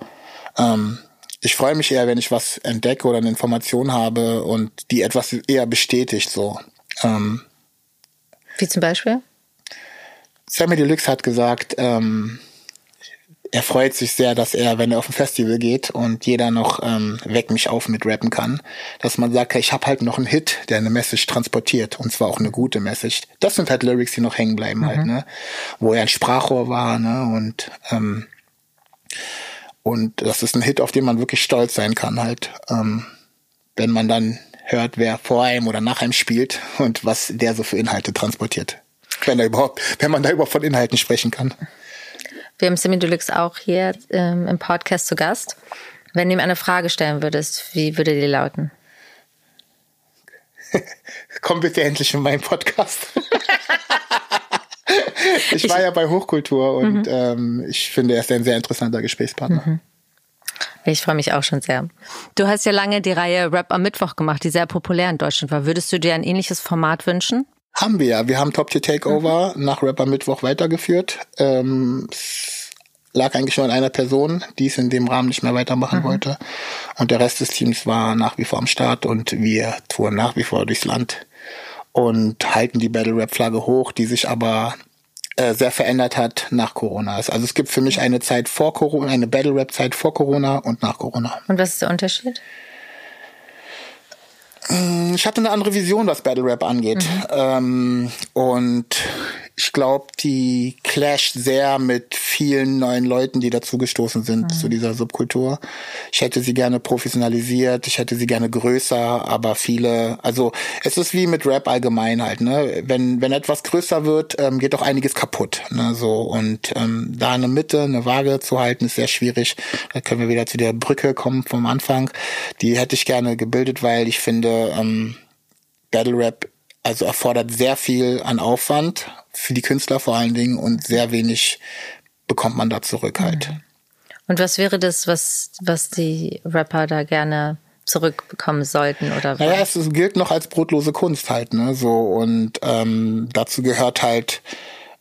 ähm, ich freue mich eher, wenn ich was entdecke oder eine Information habe und die etwas eher bestätigt, so. Ähm, Wie zum Beispiel? Sammy Deluxe hat gesagt, ähm, er freut sich sehr, dass er, wenn er auf ein Festival geht und jeder noch ähm, Weck mich auf mit rappen kann, dass man sagt, hey, ich habe halt noch einen Hit, der eine Message transportiert und zwar auch eine gute Message. Das sind halt Lyrics, die noch hängen bleiben halt, mhm. halt, ne? Wo er ein Sprachrohr war, ne? Und ähm, und das ist ein Hit, auf den man wirklich stolz sein kann halt, ähm, wenn man dann hört, wer vor einem oder nach einem spielt und was der so für Inhalte transportiert. Wenn er überhaupt, wenn man da überhaupt von Inhalten sprechen kann. Wir haben Semi Deluxe auch hier ähm, im Podcast zu Gast. Wenn du ihm eine Frage stellen würdest, wie würde die lauten? [LAUGHS] Komm bitte endlich in meinen Podcast. [LAUGHS] ich war ja bei Hochkultur und mhm. ähm, ich finde, er ist ein sehr interessanter Gesprächspartner. Mhm. Ich freue mich auch schon sehr. Du hast ja lange die Reihe Rap am Mittwoch gemacht, die sehr populär in Deutschland war. Würdest du dir ein ähnliches Format wünschen? Haben wir ja. Wir haben Top Tier Takeover mhm. nach Rapper Mittwoch weitergeführt. Ähm, lag eigentlich nur an einer Person, die es in dem Rahmen nicht mehr weitermachen mhm. wollte. Und der Rest des Teams war nach wie vor am Start und wir touren nach wie vor durchs Land und halten die Battle Rap Flagge hoch, die sich aber äh, sehr verändert hat nach Corona. Also es gibt für mich eine Zeit vor Corona, eine Battle Rap Zeit vor Corona und nach Corona. Und was ist der Unterschied? Mm, ich hatte eine andere Vision, was Battle Rap angeht. Mhm. Ähm, und ich glaube, die clasht sehr mit vielen neuen Leuten, die dazugestoßen sind mhm. zu dieser Subkultur. Ich hätte sie gerne professionalisiert, ich hätte sie gerne größer, aber viele, also es ist wie mit Rap allgemein halt, ne? Wenn, wenn etwas größer wird, ähm, geht doch einiges kaputt. Ne? So, und ähm, da eine Mitte, eine Waage zu halten, ist sehr schwierig. Da können wir wieder zu der Brücke kommen vom Anfang. Die hätte ich gerne gebildet, weil ich finde, ähm, Battle Rap also erfordert sehr viel an Aufwand für die Künstler vor allen Dingen und sehr wenig bekommt man da zurück halt. Mhm. Und was wäre das, was, was die Rapper da gerne zurückbekommen sollten oder was? Naja, es, es gilt noch als brotlose Kunst halt, ne? So und ähm, dazu gehört halt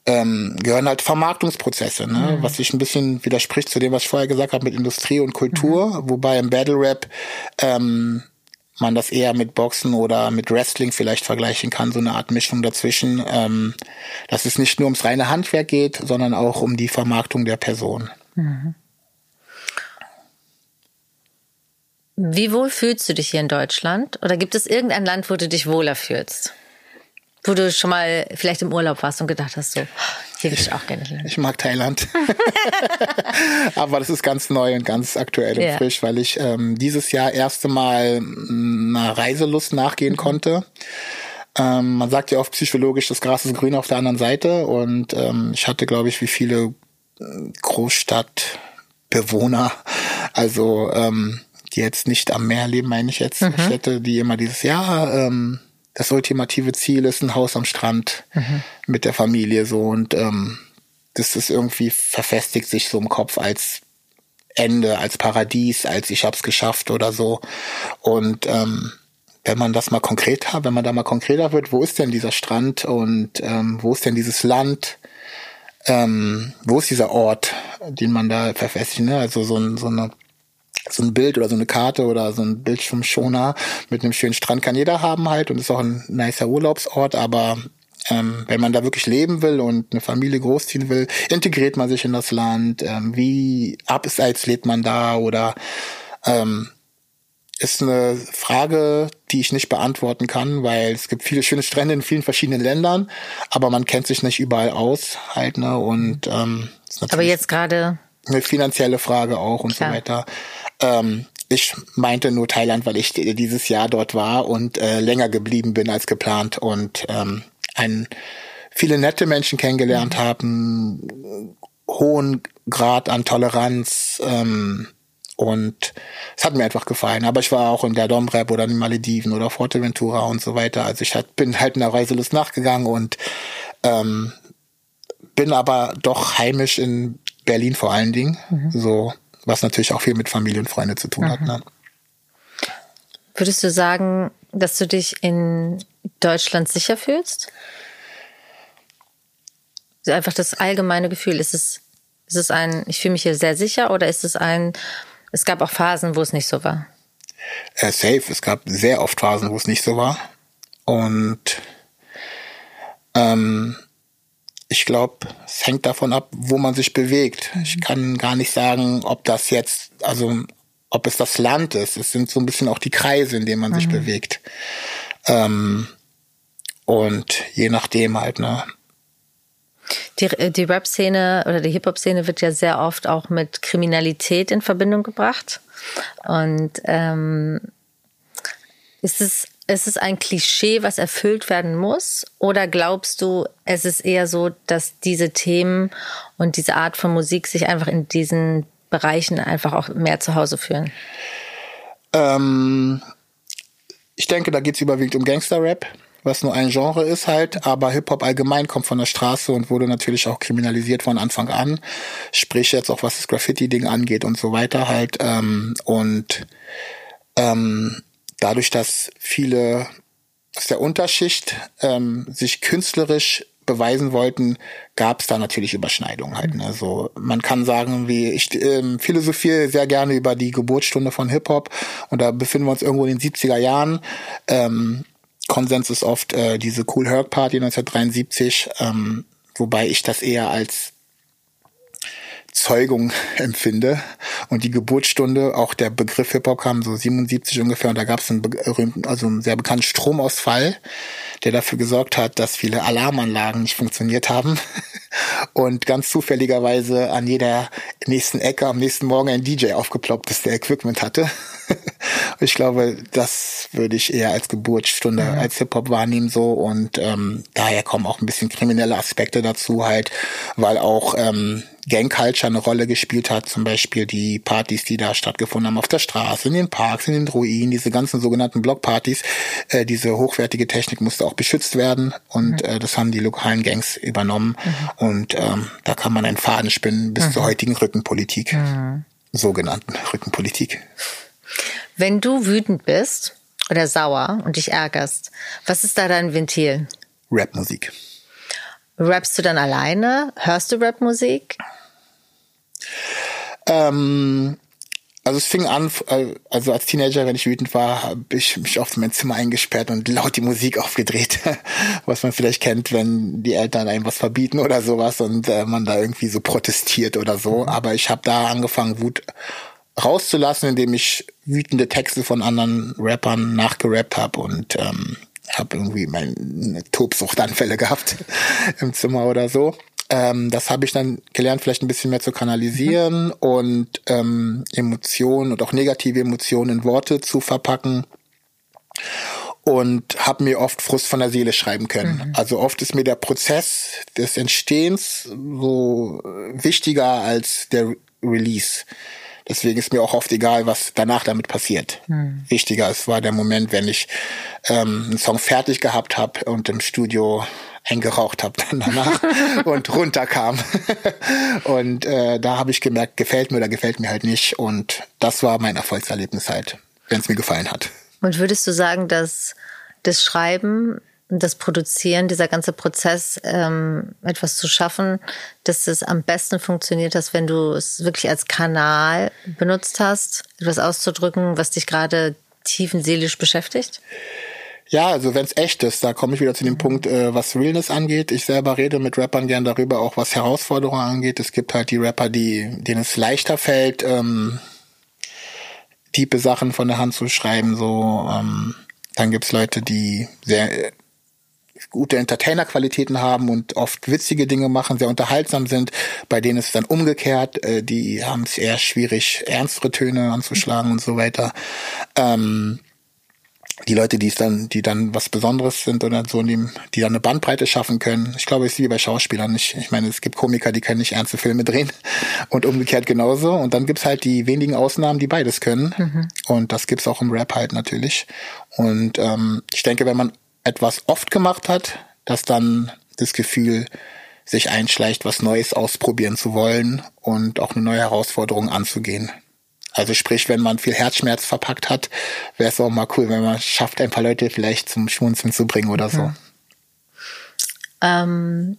ähm, gehören halt Vermarktungsprozesse, ne? Mhm. was sich ein bisschen widerspricht zu dem, was ich vorher gesagt habe mit Industrie und Kultur, mhm. wobei im Battle Rap ähm, man das eher mit Boxen oder mit Wrestling vielleicht vergleichen kann, so eine Art Mischung dazwischen, ähm, dass es nicht nur ums reine Handwerk geht, sondern auch um die Vermarktung der Person. Mhm. Wie wohl fühlst du dich hier in Deutschland? Oder gibt es irgendein Land, wo du dich wohler fühlst? Wo du schon mal vielleicht im Urlaub warst und gedacht hast, so, würde ich auch gerne. Ich mag Thailand. [LAUGHS] [LAUGHS] Aber das ist ganz neu und ganz aktuell und ja. frisch, weil ich ähm, dieses Jahr erste Mal einer Reiselust nachgehen mhm. konnte. Ähm, man sagt ja oft psychologisch, das Gras ist grün auf der anderen Seite. Und ähm, ich hatte, glaube ich, wie viele äh, Großstadtbewohner, also ähm, die jetzt nicht am Meer leben, meine ich jetzt. Mhm. Ich hätte die immer dieses Jahr ähm, das ultimative Ziel ist ein Haus am Strand mhm. mit der Familie so und ähm, das ist irgendwie verfestigt sich so im Kopf als Ende, als Paradies, als ich hab's geschafft oder so. Und ähm, wenn man das mal konkret hat, wenn man da mal konkreter wird, wo ist denn dieser Strand und ähm, wo ist denn dieses Land? Ähm, wo ist dieser Ort, den man da verfestigt? Ne? Also so, ein, so eine so ein Bild oder so eine Karte oder so ein Bildschirmschoner mit einem schönen Strand kann jeder haben halt und ist auch ein nicer Urlaubsort, aber ähm, wenn man da wirklich leben will und eine Familie großziehen will, integriert man sich in das Land, ähm, wie abseits lebt man da oder ähm, ist eine Frage, die ich nicht beantworten kann, weil es gibt viele schöne Strände in vielen verschiedenen Ländern, aber man kennt sich nicht überall aus halt, ne? Und ähm, aber jetzt gerade eine finanzielle Frage auch und Klar. so weiter. Ähm, ich meinte nur Thailand, weil ich dieses Jahr dort war und äh, länger geblieben bin als geplant und ähm, ein, viele nette Menschen kennengelernt mhm. haben, hohen Grad an Toleranz ähm, Und es hat mir einfach gefallen. Aber ich war auch in der Domrep oder in den Malediven oder Forteventura und so weiter. Also ich bin halt einer Reiselust nachgegangen und ähm, bin aber doch heimisch in Berlin vor allen Dingen. Mhm. So, was natürlich auch viel mit Familie und Freunde zu tun mhm. hat. Ne? Würdest du sagen, dass du dich in Deutschland sicher fühlst? Einfach das allgemeine Gefühl, ist es, ist es ein, ich fühle mich hier sehr sicher oder ist es ein, es gab auch Phasen, wo es nicht so war? Äh, safe, es gab sehr oft Phasen, wo es nicht so war. Und ähm, ich glaube, es hängt davon ab, wo man sich bewegt. Ich kann gar nicht sagen, ob das jetzt, also ob es das Land ist. Es sind so ein bisschen auch die Kreise, in denen man mhm. sich bewegt. Ähm, und je nachdem halt, ne? Die, äh, die Rap-Szene oder die Hip-Hop-Szene wird ja sehr oft auch mit Kriminalität in Verbindung gebracht. Und ähm, ist es ist es ein Klischee, was erfüllt werden muss? Oder glaubst du, es ist eher so, dass diese Themen und diese Art von Musik sich einfach in diesen Bereichen einfach auch mehr zu Hause fühlen? Ähm, ich denke, da geht es überwiegend um Gangster-Rap, was nur ein Genre ist halt, aber Hip-Hop allgemein kommt von der Straße und wurde natürlich auch kriminalisiert von Anfang an. Sprich jetzt auch, was das Graffiti-Ding angeht und so weiter halt. Ähm, und ähm, dadurch, dass viele aus der Unterschicht ähm, sich künstlerisch beweisen wollten, gab es da natürlich Überschneidungen halt. Ne? Also man kann sagen, wie ich ähm, philosophiere sehr gerne über die Geburtsstunde von Hip Hop und da befinden wir uns irgendwo in den 70er Jahren. Ähm, Konsens ist oft äh, diese Cool Herc Party 1973, ähm, wobei ich das eher als Zeugung empfinde. Und die Geburtsstunde, auch der Begriff Hip-Hop kam so 77 ungefähr und da gab es einen berühmten, also einen sehr bekannten Stromausfall, der dafür gesorgt hat, dass viele Alarmanlagen nicht funktioniert haben. [LAUGHS] Und ganz zufälligerweise an jeder nächsten Ecke am nächsten Morgen ein DJ aufgeploppt ist, der Equipment hatte. [LAUGHS] ich glaube, das würde ich eher als Geburtsstunde, mhm. als Hip-Hop wahrnehmen so und ähm, daher kommen auch ein bisschen kriminelle Aspekte dazu halt, weil auch ähm, Gang Culture eine Rolle gespielt hat, zum Beispiel die Partys, die da stattgefunden haben auf der Straße, in den Parks, in den Ruinen, diese ganzen sogenannten Blockpartys, äh, diese hochwertige Technik musste auch beschützt werden und mhm. äh, das haben die lokalen Gangs übernommen mhm. und ähm, da kann man einen Faden spinnen bis mhm. zur heutigen Rückenpolitik, mhm. sogenannten Rückenpolitik. Wenn du wütend bist oder sauer und dich ärgerst, was ist da dein Ventil? Rapmusik. Rappst du dann alleine? Hörst du Rapmusik? Ähm, also es fing an, also als Teenager, wenn ich wütend war, habe ich mich oft in mein Zimmer eingesperrt und laut die Musik aufgedreht, [LAUGHS] was man vielleicht kennt, wenn die Eltern einem was verbieten oder sowas und äh, man da irgendwie so protestiert oder so. Mhm. Aber ich habe da angefangen, Wut rauszulassen, indem ich wütende Texte von anderen Rappern nachgerappt habe und ähm, habe irgendwie meine Tobsuchtanfälle gehabt [LAUGHS] im Zimmer oder so. Ähm, das habe ich dann gelernt, vielleicht ein bisschen mehr zu kanalisieren mhm. und ähm, Emotionen und auch negative Emotionen in Worte zu verpacken und habe mir oft Frust von der Seele schreiben können. Mhm. Also oft ist mir der Prozess des Entstehens so wichtiger als der Release. Deswegen ist mir auch oft egal, was danach damit passiert. Mhm. Wichtiger ist war der Moment, wenn ich ähm, einen Song fertig gehabt habe und im Studio eingeraucht habe [LAUGHS] dann danach [LAUGHS] und runterkam. [LAUGHS] und äh, da habe ich gemerkt, gefällt mir oder gefällt mir halt nicht. Und das war mein Erfolgserlebnis halt, wenn es mir gefallen hat. Und würdest du sagen, dass das Schreiben das Produzieren, dieser ganze Prozess, ähm, etwas zu schaffen, dass es am besten funktioniert hast, wenn du es wirklich als Kanal benutzt hast, etwas auszudrücken, was dich gerade tiefenseelisch beschäftigt? Ja, also wenn es echt ist, da komme ich wieder zu dem Punkt, äh, was Realness angeht. Ich selber rede mit Rappern gern darüber, auch was Herausforderungen angeht. Es gibt halt die Rapper, die denen es leichter fällt, ähm, tiefe Sachen von der Hand zu schreiben. So, ähm, dann gibt's Leute, die sehr gute Entertainer-Qualitäten haben und oft witzige Dinge machen, sehr unterhaltsam sind. Bei denen ist es dann umgekehrt. Äh, die haben es eher schwierig, ernstere Töne anzuschlagen und so weiter. Ähm, die Leute, die es dann, die dann was Besonderes sind oder so, die, die dann eine Bandbreite schaffen können. Ich glaube, es ist wie bei Schauspielern. Ich, ich meine, es gibt Komiker, die können nicht ernste Filme drehen [LAUGHS] und umgekehrt genauso. Und dann gibt's halt die wenigen Ausnahmen, die beides können. Mhm. Und das gibt's auch im Rap halt natürlich. Und ähm, ich denke, wenn man etwas oft gemacht hat, dass dann das Gefühl sich einschleicht, was Neues ausprobieren zu wollen und auch eine neue Herausforderung anzugehen. Also sprich, wenn man viel Herzschmerz verpackt hat, wäre es auch mal cool, wenn man schafft, ein paar Leute vielleicht zum Schmunzeln zu bringen oder so. Ähm,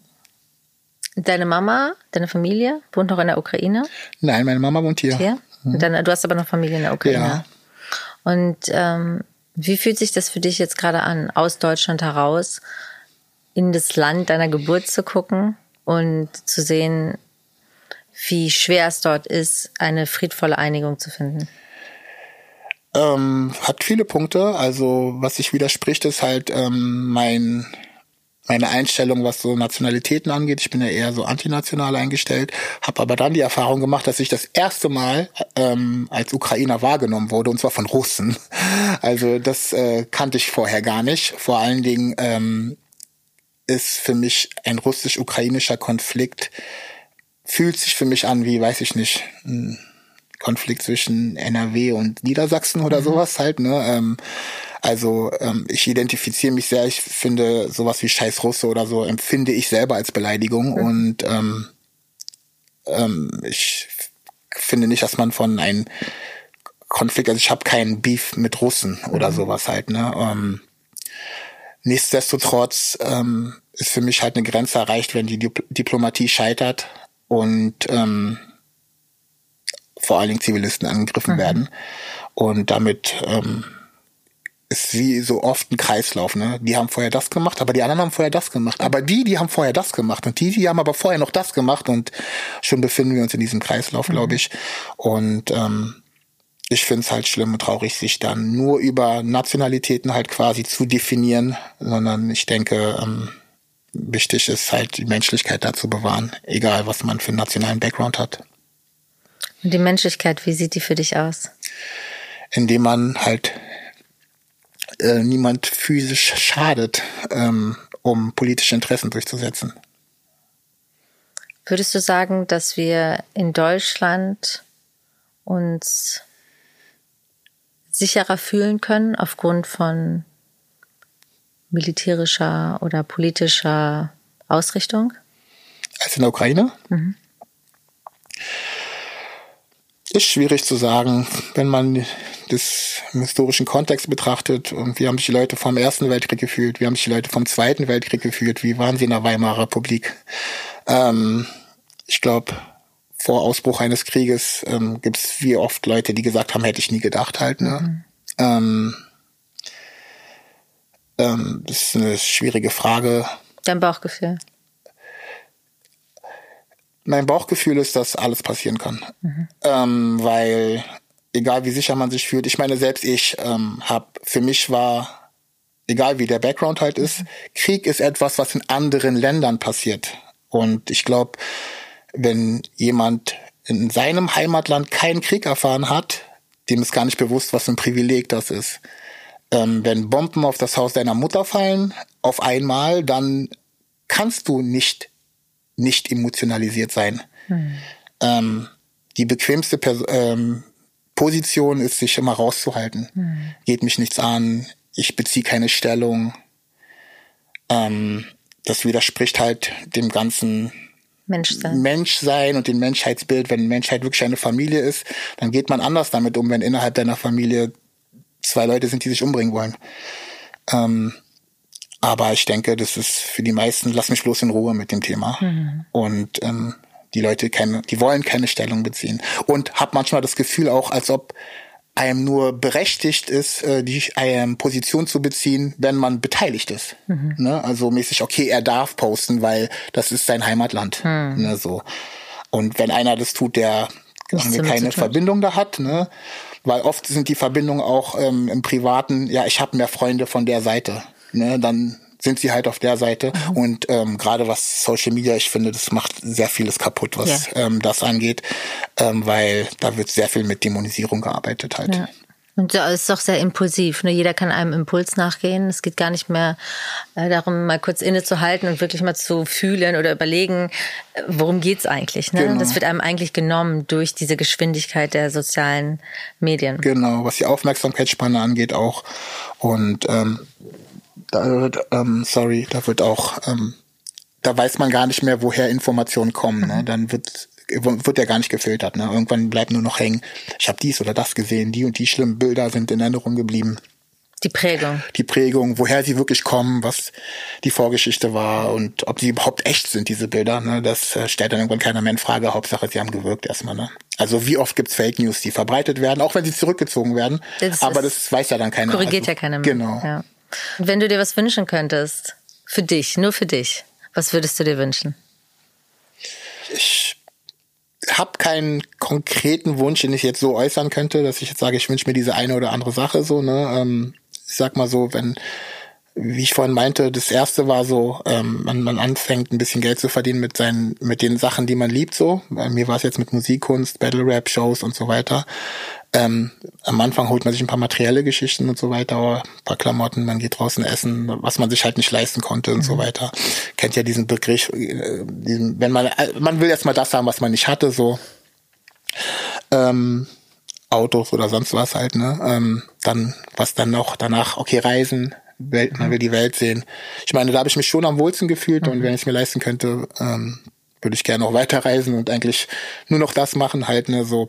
deine Mama, deine Familie wohnt noch in der Ukraine? Nein, meine Mama wohnt hier. Hier? Mhm. Dann, du hast aber noch Familie in der Ukraine. Ja. Und ähm, wie fühlt sich das für dich jetzt gerade an, aus Deutschland heraus in das Land deiner Geburt zu gucken und zu sehen, wie schwer es dort ist, eine friedvolle Einigung zu finden? Ähm, hat viele Punkte. Also was sich widerspricht, ist halt ähm, mein meine Einstellung, was so Nationalitäten angeht. Ich bin ja eher so antinational eingestellt, habe aber dann die Erfahrung gemacht, dass ich das erste Mal ähm, als Ukrainer wahrgenommen wurde, und zwar von Russen. [LAUGHS] Also das äh, kannte ich vorher gar nicht. Vor allen Dingen ähm, ist für mich ein russisch-ukrainischer Konflikt fühlt sich für mich an wie, weiß ich nicht, ein Konflikt zwischen NRW und Niedersachsen oder mhm. sowas halt, ne? Ähm, also ähm, ich identifiziere mich sehr, ich finde sowas wie Scheiß Russe oder so empfinde ich selber als Beleidigung mhm. und ähm, ähm, ich finde nicht, dass man von einem Konflikt, also ich habe keinen Beef mit Russen oder mhm. sowas halt, ne? Ähm, nichtsdestotrotz ähm, ist für mich halt eine Grenze erreicht, wenn die Diplomatie scheitert und ähm, vor allen Dingen Zivilisten angegriffen mhm. werden. Und damit ähm, ist wie so oft ein Kreislauf. Ne? Die haben vorher das gemacht, aber die anderen haben vorher das gemacht. Aber die, die haben vorher das gemacht und die, die haben aber vorher noch das gemacht und schon befinden wir uns in diesem Kreislauf, mhm. glaube ich. Und ähm, ich finde es halt schlimm und traurig, sich dann nur über Nationalitäten halt quasi zu definieren, sondern ich denke, ähm, wichtig ist halt die Menschlichkeit da zu bewahren, egal was man für einen nationalen Background hat. Und die Menschlichkeit, wie sieht die für dich aus? Indem man halt äh, niemand physisch schadet, ähm, um politische Interessen durchzusetzen. Würdest du sagen, dass wir in Deutschland uns sicherer fühlen können aufgrund von militärischer oder politischer Ausrichtung? Als in der Ukraine? Mhm. Ist schwierig zu sagen, wenn man das im historischen Kontext betrachtet. Und wie haben sich die Leute vom Ersten Weltkrieg gefühlt? Wie haben sich die Leute vom Zweiten Weltkrieg gefühlt? Wie waren sie in der Weimarer Republik? Ähm, ich glaube, vor Ausbruch eines Krieges ähm, gibt es wie oft Leute, die gesagt haben, hätte ich nie gedacht halt. Ne? Mhm. Ähm, ähm, das ist eine schwierige Frage. Dein Bauchgefühl? Mein Bauchgefühl ist, dass alles passieren kann. Mhm. Ähm, weil egal wie sicher man sich fühlt, ich meine, selbst ich ähm, habe, für mich war, egal wie der Background halt ist, mhm. Krieg ist etwas, was in anderen Ländern passiert. Und ich glaube, wenn jemand in seinem Heimatland keinen Krieg erfahren hat, dem ist gar nicht bewusst, was für ein Privileg das ist ähm, wenn Bomben auf das Haus deiner Mutter fallen, auf einmal, dann kannst du nicht nicht emotionalisiert sein. Hm. Ähm, die bequemste Pers ähm, Position ist, sich immer rauszuhalten. Hm. Geht mich nichts an, ich beziehe keine Stellung. Ähm, das widerspricht halt dem ganzen Menschsein. Menschsein und dem Menschheitsbild. Wenn Menschheit wirklich eine Familie ist, dann geht man anders damit um, wenn innerhalb deiner Familie zwei Leute sind, die sich umbringen wollen. Ähm, aber ich denke, das ist für die meisten, lass mich bloß in Ruhe mit dem Thema. Mhm. Und ähm, die Leute keine, die wollen keine Stellung beziehen. Und hab manchmal das Gefühl auch, als ob einem nur berechtigt ist, äh, die ähm, Position zu beziehen, wenn man beteiligt ist. Mhm. Ne? Also mäßig, okay, er darf posten, weil das ist sein Heimatland. Mhm. Ne, so. Und wenn einer das tut, der keine Verbindung da hat, ne, weil oft sind die Verbindungen auch ähm, im Privaten, ja, ich habe mehr Freunde von der Seite. Ne? Dann sind sie halt auf der Seite. Mhm. Und ähm, gerade was Social Media, ich finde, das macht sehr vieles kaputt, was ja. ähm, das angeht, ähm, weil da wird sehr viel mit Dämonisierung gearbeitet halt. Ja. Und das ist doch sehr impulsiv. Ne? Jeder kann einem Impuls nachgehen. Es geht gar nicht mehr äh, darum, mal kurz innezuhalten und wirklich mal zu fühlen oder überlegen, äh, worum geht's eigentlich. Ne? Genau. Das wird einem eigentlich genommen durch diese Geschwindigkeit der sozialen Medien. Genau, was die Aufmerksamkeitsspanne angeht auch. Und ähm, da wird, ähm, sorry, da wird auch, ähm, da weiß man gar nicht mehr, woher Informationen kommen. Ne? Mhm. Dann wird wird ja gar nicht gefiltert. Ne? Irgendwann bleibt nur noch hängen, ich habe dies oder das gesehen, die und die schlimmen Bilder sind in Erinnerung geblieben. Die Prägung. Die Prägung, woher sie wirklich kommen, was die Vorgeschichte war und ob sie überhaupt echt sind, diese Bilder. Ne? Das äh, stellt dann irgendwann keiner mehr in Frage. Hauptsache, sie haben gewirkt erstmal. Ne? Also wie oft gibt's Fake News, die verbreitet werden, auch wenn sie zurückgezogen werden. Das aber das weiß ja dann keiner. Korrigiert also, ja keiner mehr. Genau. Ja. Wenn du dir was wünschen könntest, für dich, nur für dich, was würdest du dir wünschen? Ich habe keinen konkreten Wunsch, den ich jetzt so äußern könnte, dass ich jetzt sage, ich wünsche mir diese eine oder andere Sache so. Ne? Ähm, ich sag mal so, wenn wie ich vorhin meinte, das erste war so, ähm, man, man anfängt ein bisschen Geld zu verdienen mit seinen, mit den Sachen, die man liebt, so. Bei mir war es jetzt mit Musikkunst, Battle Rap Shows und so weiter. Ähm, am Anfang holt man sich ein paar materielle Geschichten und so weiter, ein paar Klamotten, man geht draußen essen, was man sich halt nicht leisten konnte und mhm. so weiter. Kennt ja diesen Begriff, äh, diesen, wenn man, äh, man will erstmal das haben, was man nicht hatte, so. Ähm, Autos oder sonst was halt, ne? Ähm, dann, was dann noch danach, okay, Reisen, Welt, man will die Welt sehen. Ich meine, da habe ich mich schon am wohlsten gefühlt mhm. und wenn ich es mir leisten könnte, ähm, würde ich gerne auch weiterreisen und eigentlich nur noch das machen, halt, ne, so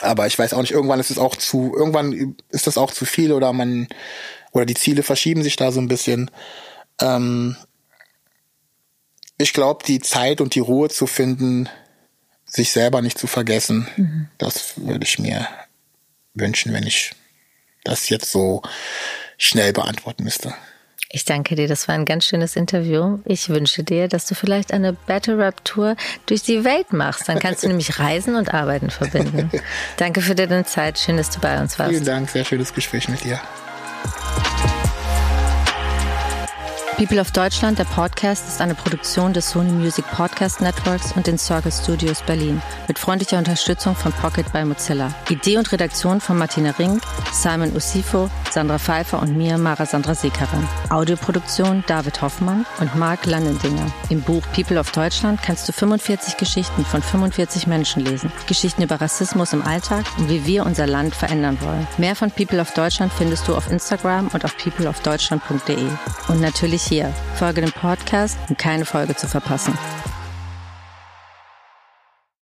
aber ich weiß auch nicht, irgendwann ist es auch zu, irgendwann ist das auch zu viel oder man, oder die Ziele verschieben sich da so ein bisschen. Ähm, ich glaube, die Zeit und die Ruhe zu finden, sich selber nicht zu vergessen, mhm. das würde ich mir wünschen, wenn ich das jetzt so schnell beantworten müsste. Ich danke dir, das war ein ganz schönes Interview. Ich wünsche dir, dass du vielleicht eine Battle Rap Tour durch die Welt machst. Dann kannst du [LAUGHS] nämlich Reisen und Arbeiten verbinden. [LAUGHS] danke für deine Zeit. Schön, dass du bei uns warst. Vielen Dank, sehr schönes Gespräch mit dir. People of Deutschland, der Podcast, ist eine Produktion des Sony Music Podcast Networks und den Circle Studios Berlin mit freundlicher Unterstützung von Pocket by Mozilla. Idee und Redaktion von Martina Rink, Simon Usifo, Sandra Pfeiffer und mir, Mara Sandra Seekarin. Audioproduktion David Hoffmann und Marc Landendinger. Im Buch People of Deutschland kannst du 45 Geschichten von 45 Menschen lesen. Geschichten über Rassismus im Alltag und wie wir unser Land verändern wollen. Mehr von People of Deutschland findest du auf Instagram und auf peopleofdeutschland.de. Und natürlich hier. Folge dem Podcast, um keine Folge zu verpassen.